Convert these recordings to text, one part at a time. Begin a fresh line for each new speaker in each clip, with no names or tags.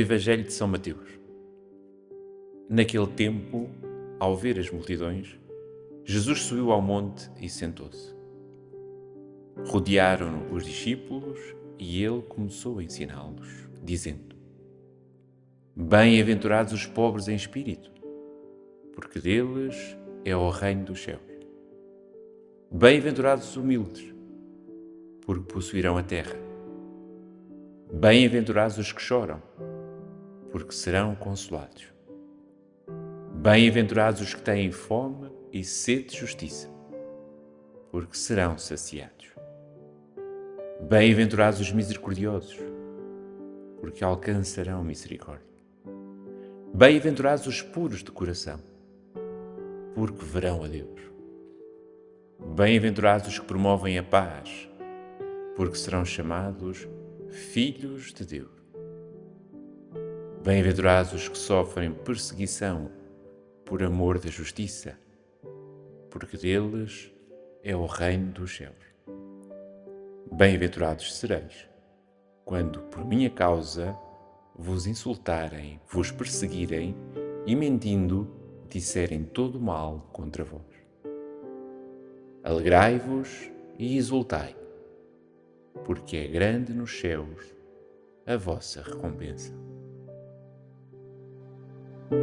Evangelho de São Mateus. Naquele tempo, ao ver as multidões, Jesus subiu ao monte e sentou-se. Rodearam-no os discípulos e ele começou a ensiná-los, dizendo: Bem-aventurados os pobres em espírito, porque deles é o reino dos céus. Bem-aventurados os humildes, porque possuirão a terra. Bem-aventurados os que choram, porque serão consolados. Bem-aventurados os que têm fome e sede de justiça, porque serão saciados. Bem-aventurados os misericordiosos, porque alcançarão misericórdia. Bem-aventurados os puros de coração, porque verão a Deus. Bem-aventurados os que promovem a paz, porque serão chamados filhos de Deus. Bem-aventurados os que sofrem perseguição por amor da justiça, porque deles é o reino dos céus. Bem-aventurados sereis, quando por minha causa vos insultarem, vos perseguirem e mentindo disserem todo mal contra vós. Alegrai-vos e exultai, porque é grande nos céus a vossa recompensa.
Primeira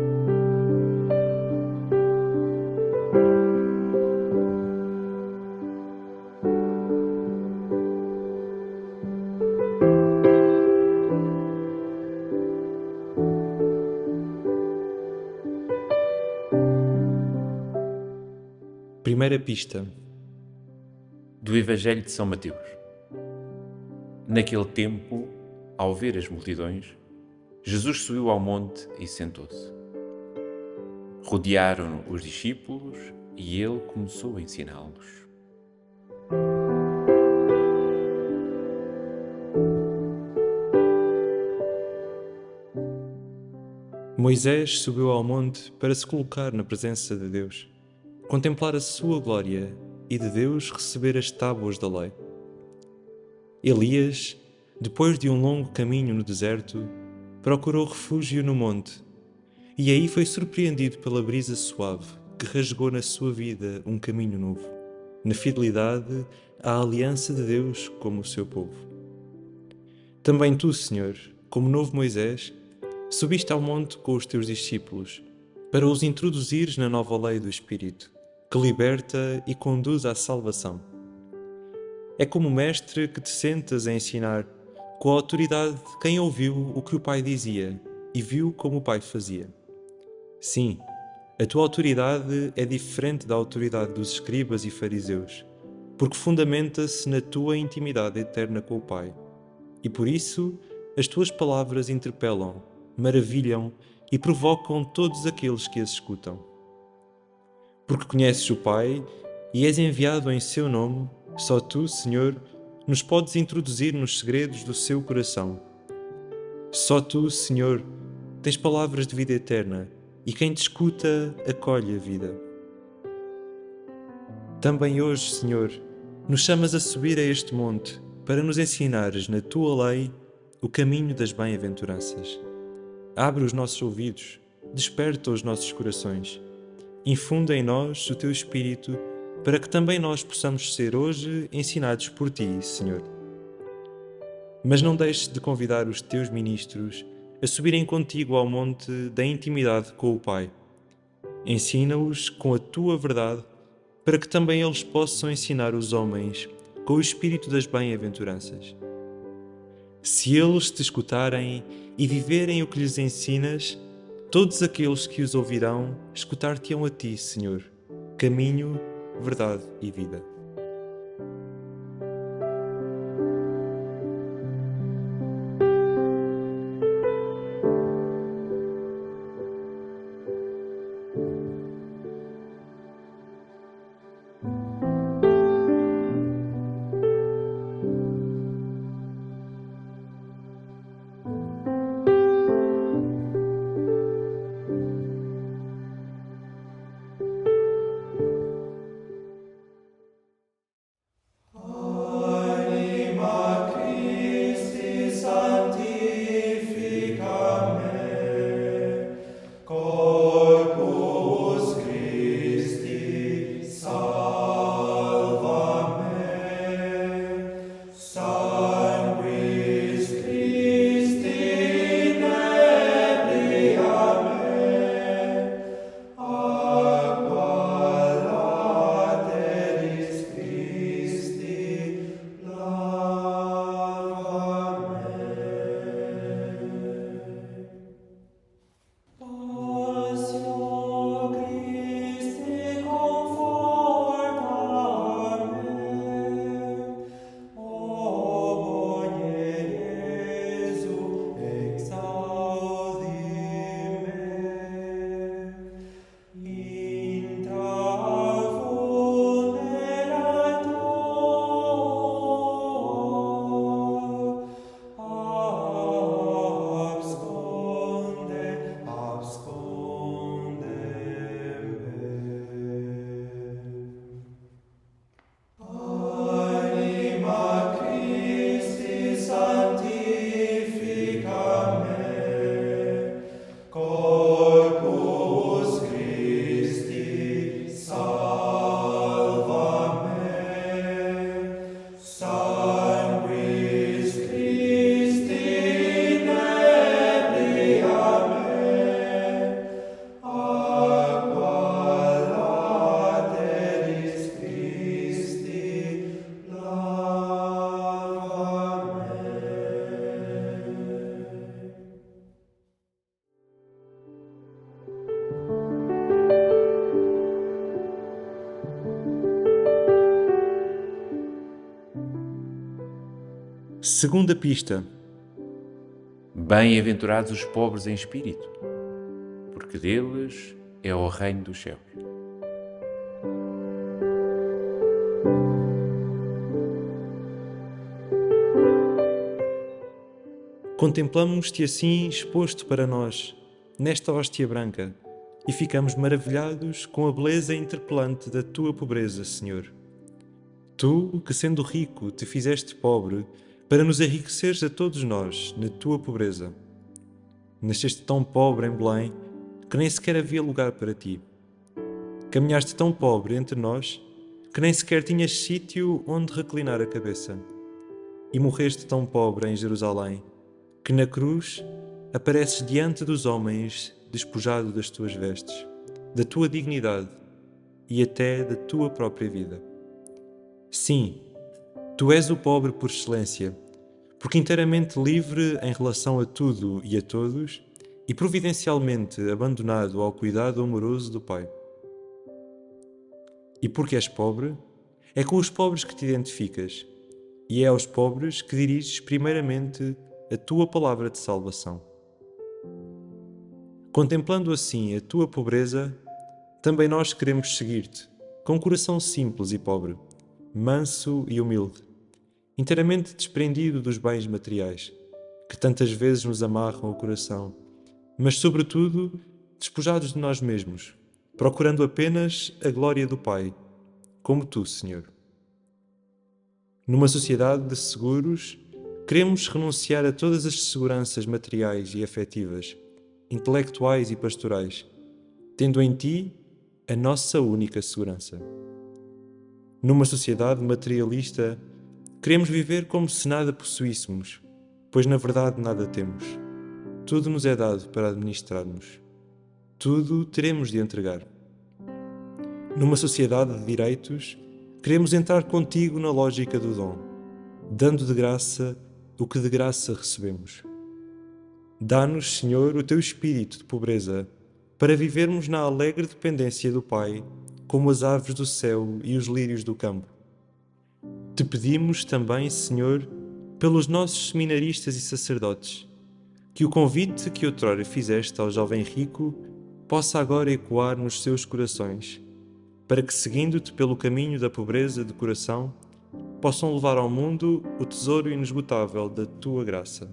pista
do Evangelho de São Mateus. Naquele tempo, ao ver as multidões, Jesus subiu ao monte e sentou-se. Rodearam-no os discípulos e ele começou a ensiná-los.
Moisés subiu ao monte para se colocar na presença de Deus contemplar a sua glória e de Deus receber as tábuas da lei. Elias, depois de um longo caminho no deserto, procurou refúgio no monte, e aí foi surpreendido pela brisa suave que rasgou na sua vida um caminho novo, na fidelidade à aliança de Deus como o seu povo. Também tu, Senhor, como novo Moisés, subiste ao monte com os teus discípulos, para os introduzires na nova lei do Espírito que liberta e conduz à salvação. É como mestre que te sentas a ensinar, com a autoridade de quem ouviu o que o Pai dizia e viu como o Pai fazia. Sim, a tua autoridade é diferente da autoridade dos escribas e fariseus, porque fundamenta-se na tua intimidade eterna com o Pai. E por isso as tuas palavras interpelam, maravilham e provocam todos aqueles que as escutam porque conheces o Pai e és enviado em seu nome, só tu, Senhor, nos podes introduzir nos segredos do seu coração. Só tu, Senhor, tens palavras de vida eterna e quem te escuta acolhe a vida. Também hoje, Senhor, nos chamas a subir a este monte para nos ensinares na tua lei o caminho das bem-aventuranças. Abre os nossos ouvidos, desperta os nossos corações Infunda em nós o teu Espírito, para que também nós possamos ser hoje ensinados por ti, Senhor. Mas não deixes de convidar os teus ministros a subirem contigo ao monte da intimidade com o Pai. Ensina-os com a tua verdade, para que também eles possam ensinar os homens com o espírito das bem-aventuranças. Se eles te escutarem e viverem o que lhes ensinas, Todos aqueles que os ouvirão escutar-te-ão a ti, Senhor, caminho, verdade e vida. Segunda pista.
Bem-aventurados os pobres em espírito, porque deles é o reino dos céus.
Contemplamos-te assim exposto para nós, nesta hóstia branca, e ficamos maravilhados com a beleza interpelante da tua pobreza, Senhor. Tu, que sendo rico te fizeste pobre, para nos enriqueceres a todos nós na tua pobreza. Nasceste tão pobre em Belém que nem sequer havia lugar para ti. Caminhaste tão pobre entre nós que nem sequer tinhas sítio onde reclinar a cabeça. E morreste tão pobre em Jerusalém que na cruz apareces diante dos homens despojado das tuas vestes, da tua dignidade e até da tua própria vida. Sim, tu és o pobre por excelência, porque inteiramente livre em relação a tudo e a todos e providencialmente abandonado ao cuidado amoroso do Pai. E porque és pobre, é com os pobres que te identificas, e é aos pobres que diriges primeiramente a tua palavra de salvação. Contemplando assim a tua pobreza, também nós queremos seguir-te, com coração simples e pobre, manso e humilde, inteiramente desprendido dos bens materiais, que tantas vezes nos amarram o coração, mas, sobretudo, despojados de nós mesmos, procurando apenas a glória do Pai, como tu, Senhor. Numa sociedade de seguros, Queremos renunciar a todas as seguranças materiais e afetivas, intelectuais e pastorais, tendo em Ti a nossa única segurança. Numa sociedade materialista, queremos viver como se nada possuíssemos, pois na verdade nada temos. Tudo nos é dado para administrarmos. Tudo teremos de entregar. Numa sociedade de direitos, queremos entrar contigo na lógica do dom, dando de graça o que de graça recebemos. Dá-nos, Senhor, o teu espírito de pobreza, para vivermos na alegre dependência do Pai, como as aves do céu e os lírios do campo. Te pedimos também, Senhor, pelos nossos seminaristas e sacerdotes, que o convite que outrora fizeste ao jovem rico possa agora ecoar nos seus corações, para que, seguindo-te pelo caminho da pobreza de coração, possam levar ao mundo o tesouro inesgotável da tua graça.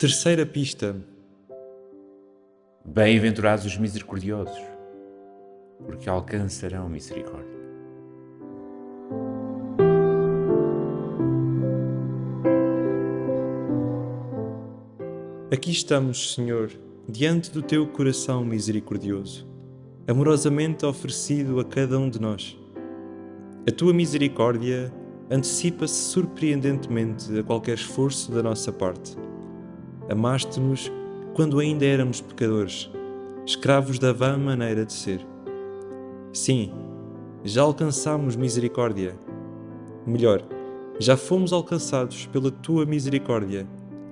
Terceira pista.
Bem-aventurados os misericordiosos, porque alcançarão misericórdia.
Aqui estamos, Senhor, diante do teu coração misericordioso, amorosamente oferecido a cada um de nós. A tua misericórdia antecipa-se surpreendentemente a qualquer esforço da nossa parte. Amaste-nos quando ainda éramos pecadores, escravos da vã maneira de ser. Sim, já alcançamos misericórdia. Melhor, já fomos alcançados pela tua misericórdia,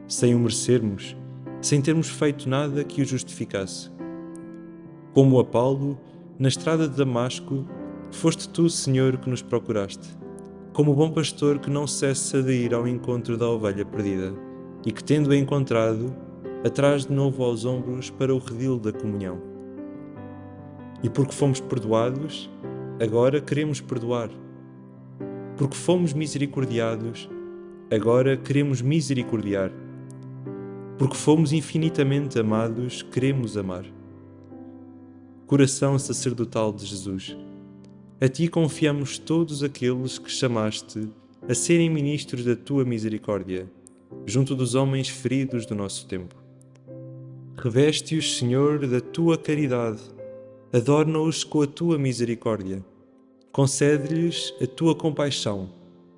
sem o merecermos, sem termos feito nada que o justificasse. Como a Paulo, na estrada de Damasco, foste tu, Senhor, que nos procuraste, como bom pastor que não cessa de ir ao encontro da ovelha perdida, e que, tendo-a encontrado, atrás de novo aos ombros para o redil da comunhão. E porque fomos perdoados, agora queremos perdoar porque fomos misericordiados, agora queremos misericordiar. Porque fomos infinitamente amados, queremos amar. Coração sacerdotal de Jesus, a ti confiamos todos aqueles que chamaste a serem ministros da tua misericórdia, junto dos homens feridos do nosso tempo. Reveste-os, Senhor, da tua caridade, adorna-os com a tua misericórdia Concede-lhes a tua compaixão,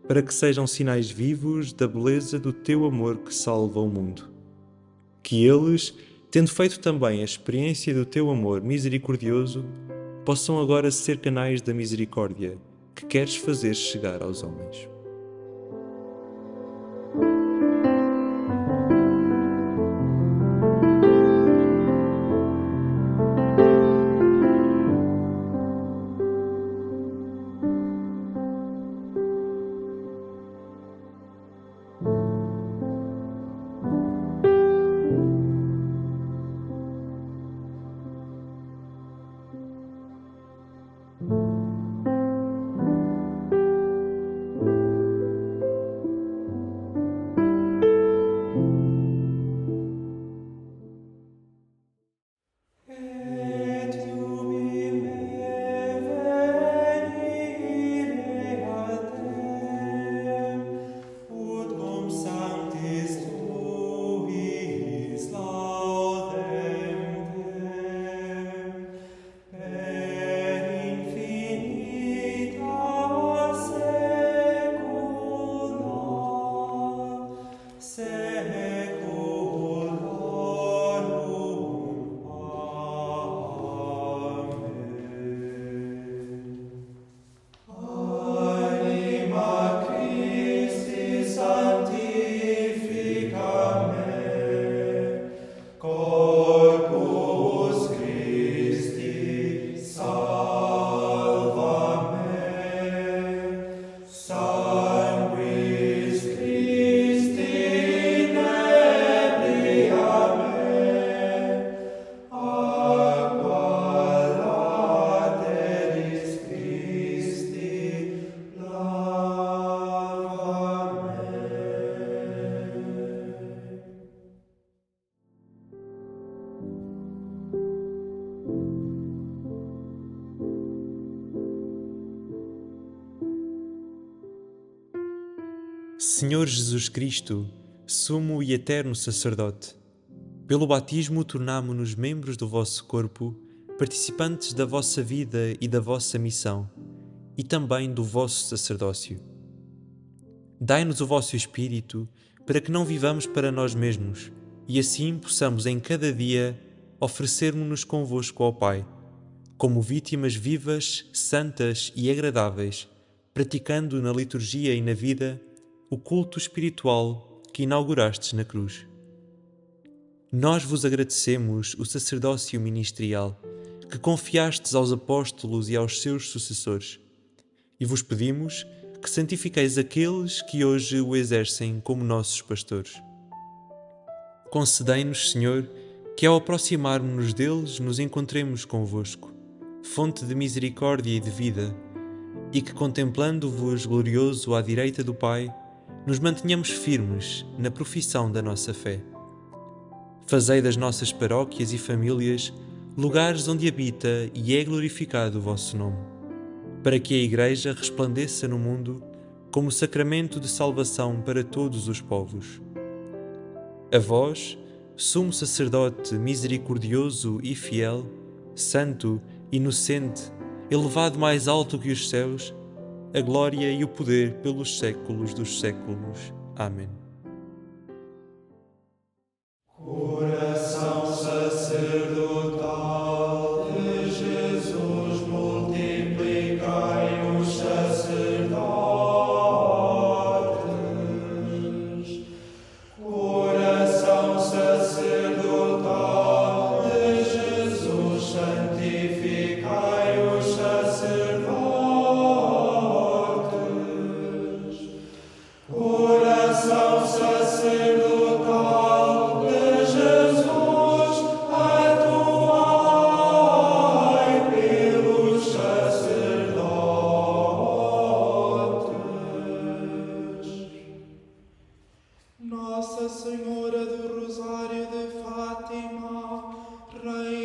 para que sejam sinais vivos da beleza do teu amor que salva o mundo. Que eles, tendo feito também a experiência do teu amor misericordioso, possam agora ser canais da misericórdia que queres fazer chegar aos homens. Senhor Jesus Cristo, sumo e eterno sacerdote, pelo batismo tornamo-nos membros do vosso corpo, participantes da vossa vida e da vossa missão, e também do vosso sacerdócio. Dai-nos o vosso Espírito, para que não vivamos para nós mesmos, e assim possamos em cada dia oferecermos-nos convosco ao Pai, como vítimas vivas, santas e agradáveis, praticando na liturgia e na vida o culto espiritual que inaugurastes na cruz. Nós vos agradecemos o sacerdócio ministerial que confiastes aos apóstolos e aos seus sucessores, e vos pedimos que santifiqueis aqueles que hoje o exercem como nossos pastores. Concedei-nos, Senhor, que ao aproximarmos-nos deles nos encontremos convosco, fonte de misericórdia e de vida, e que contemplando-vos glorioso à direita do Pai, nos mantenhamos firmes na profissão da nossa fé. Fazei das nossas paróquias e famílias lugares onde habita e é glorificado o vosso nome, para que a Igreja resplandeça no mundo como sacramento de salvação para todos os povos. A vós, sumo sacerdote misericordioso e fiel, santo, inocente, elevado mais alto que os céus, a glória e o poder pelos séculos dos séculos. Amém.
Nossa Senhora do Rosário de Fátima, Rainha